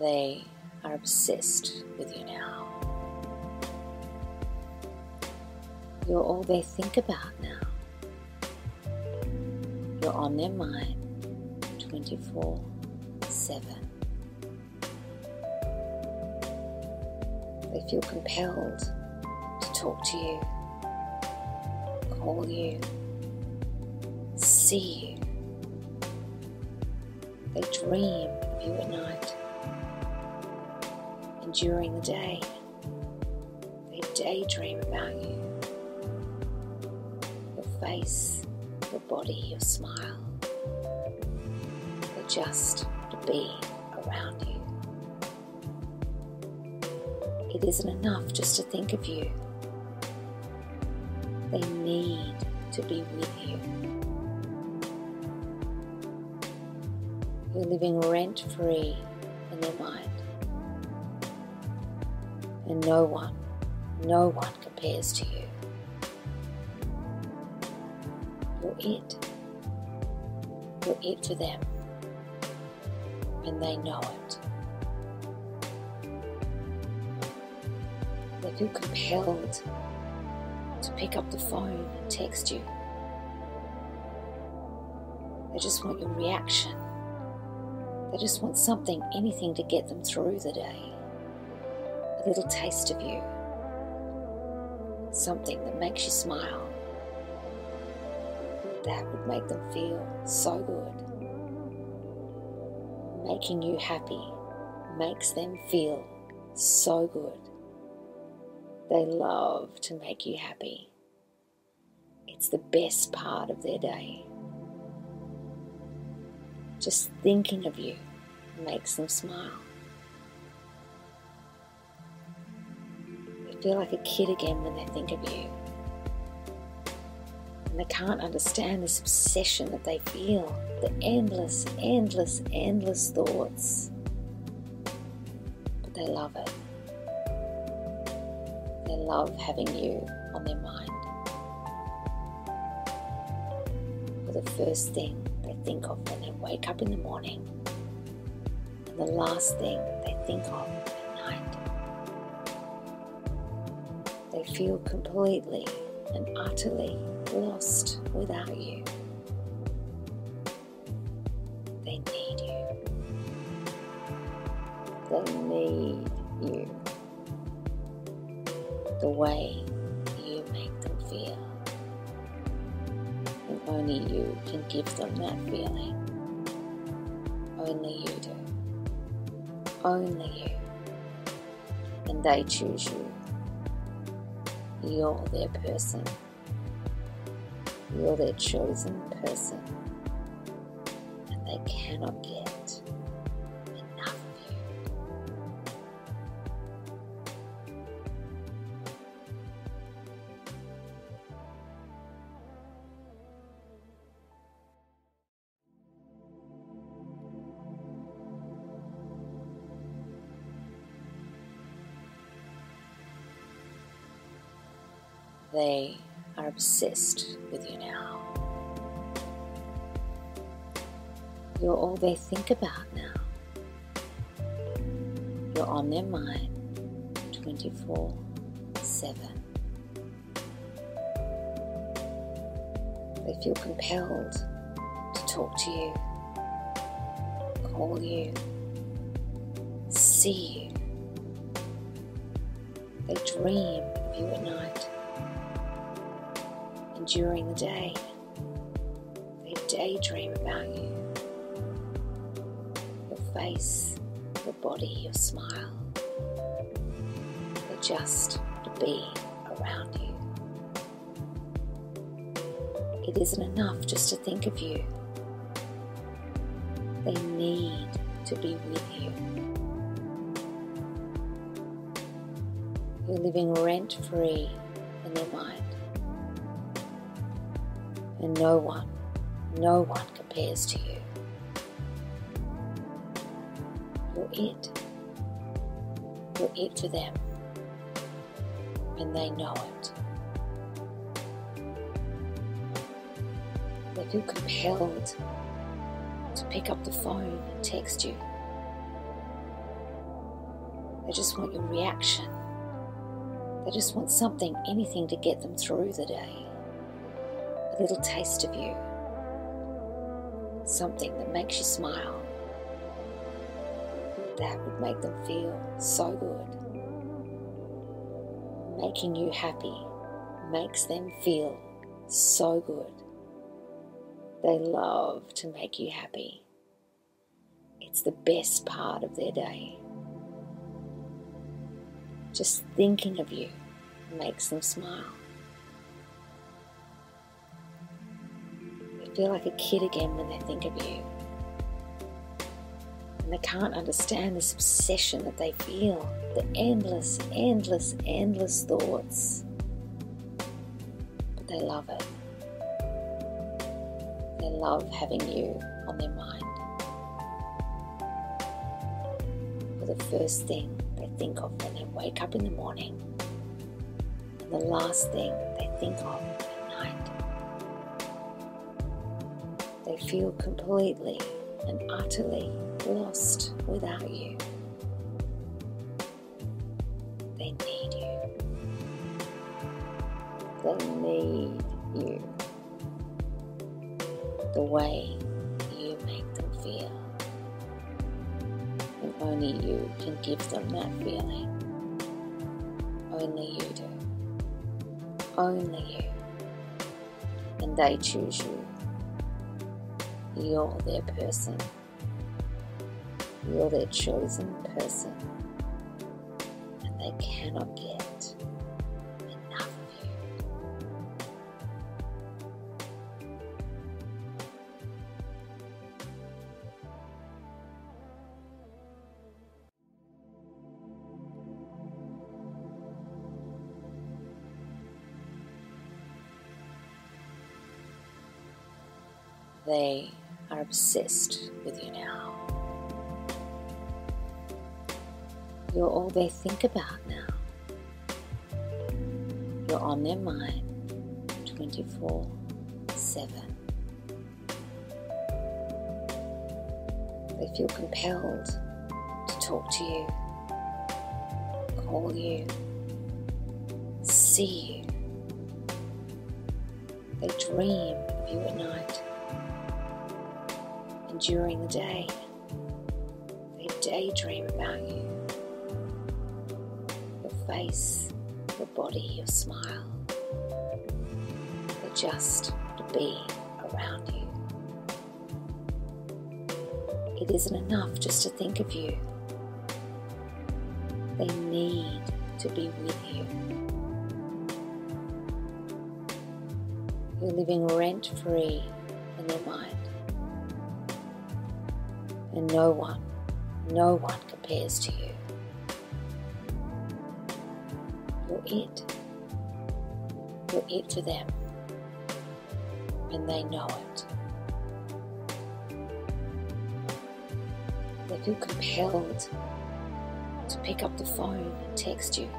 They are obsessed with you now. You're all they think about now. You're on their mind 24 7. They feel compelled to talk to you, call you, see you. They dream of you at night. And during the day, they daydream about you. Your face, your body, your smile. They just to be around you. It isn't enough just to think of you. They need to be with you. You're living rent free in their mind. And no one, no one compares to you. You're it. You're it for them. And they know it. They feel compelled to pick up the phone and text you. They just want your reaction. They just want something, anything to get them through the day. A little taste of you. Something that makes you smile. That would make them feel so good. Making you happy makes them feel so good. They love to make you happy. It's the best part of their day. Just thinking of you makes them smile. Feel like a kid again when they think of you. And they can't understand this obsession that they feel the endless, endless, endless thoughts. But they love it. They love having you on their mind. For the first thing they think of when they wake up in the morning, and the last thing they think of They feel completely and utterly lost without you. They need you. They need you the way you make them feel. And only you can give them that feeling. Only you do. Only you. And they choose you. You're their person. You're their chosen person. And they cannot get They are obsessed with you now. You're all they think about now. You're on their mind 24 7. They feel compelled to talk to you, call you, see you. They dream of you at night during the day, they daydream about you. Your face, your body, your smile. They're just to be around you. It isn't enough just to think of you. They need to be with you. You're living rent free in their mind. And no one, no one compares to you. You're it. You're it for them. And they know it. They feel compelled to pick up the phone and text you. They just want your reaction. They just want something, anything to get them through the day. Little taste of you. Something that makes you smile. That would make them feel so good. Making you happy makes them feel so good. They love to make you happy. It's the best part of their day. Just thinking of you makes them smile. Feel like a kid again when they think of you. And they can't understand this obsession that they feel the endless, endless, endless thoughts. But they love it. They love having you on their mind. For the first thing they think of when they wake up in the morning, and the last thing they think of They feel completely and utterly lost without you. They need you. They need you. The way you make them feel. And only you can give them that feeling. Only you do. Only you. And they choose you. You're their person. You're their chosen person. And they cannot get enough of you. They are obsessed with you now. You're all they think about now. You're on their mind 24 7. They feel compelled to talk to you, call you, see you. They dream of you at night and during the day. They daydream about you. Your face, your body, your smile. They just to be around you. It isn't enough just to think of you. They need to be with you. You're living rent free in their mind. And no one, no one compares to you. You're it. You're it for them. And they know it. They feel compelled to pick up the phone and text you.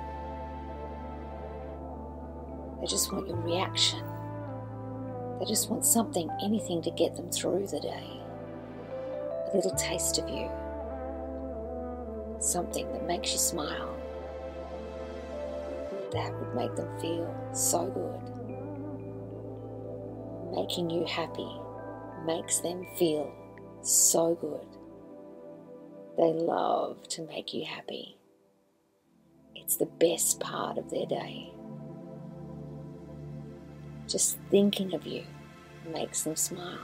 They just want your reaction. They just want something, anything to get them through the day. Little taste of you. Something that makes you smile. That would make them feel so good. Making you happy makes them feel so good. They love to make you happy. It's the best part of their day. Just thinking of you makes them smile.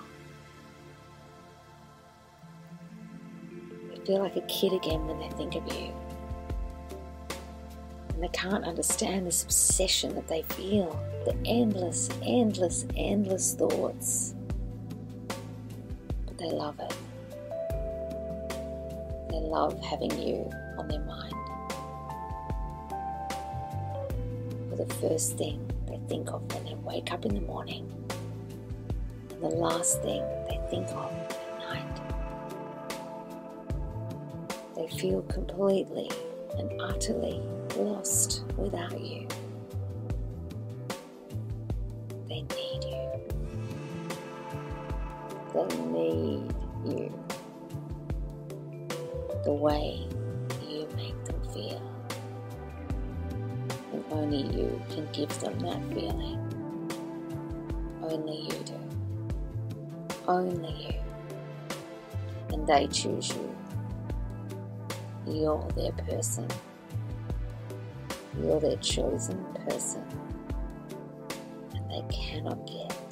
Feel like a kid again when they think of you. And they can't understand this obsession that they feel the endless, endless, endless thoughts. But they love it. They love having you on their mind. For the first thing they think of when they wake up in the morning, and the last thing they think of Feel completely and utterly lost without you. They need you. They need you. The way you make them feel. And only you can give them that feeling. Only you do. Only you. And they choose you. You're their person. You're their chosen person. And they cannot get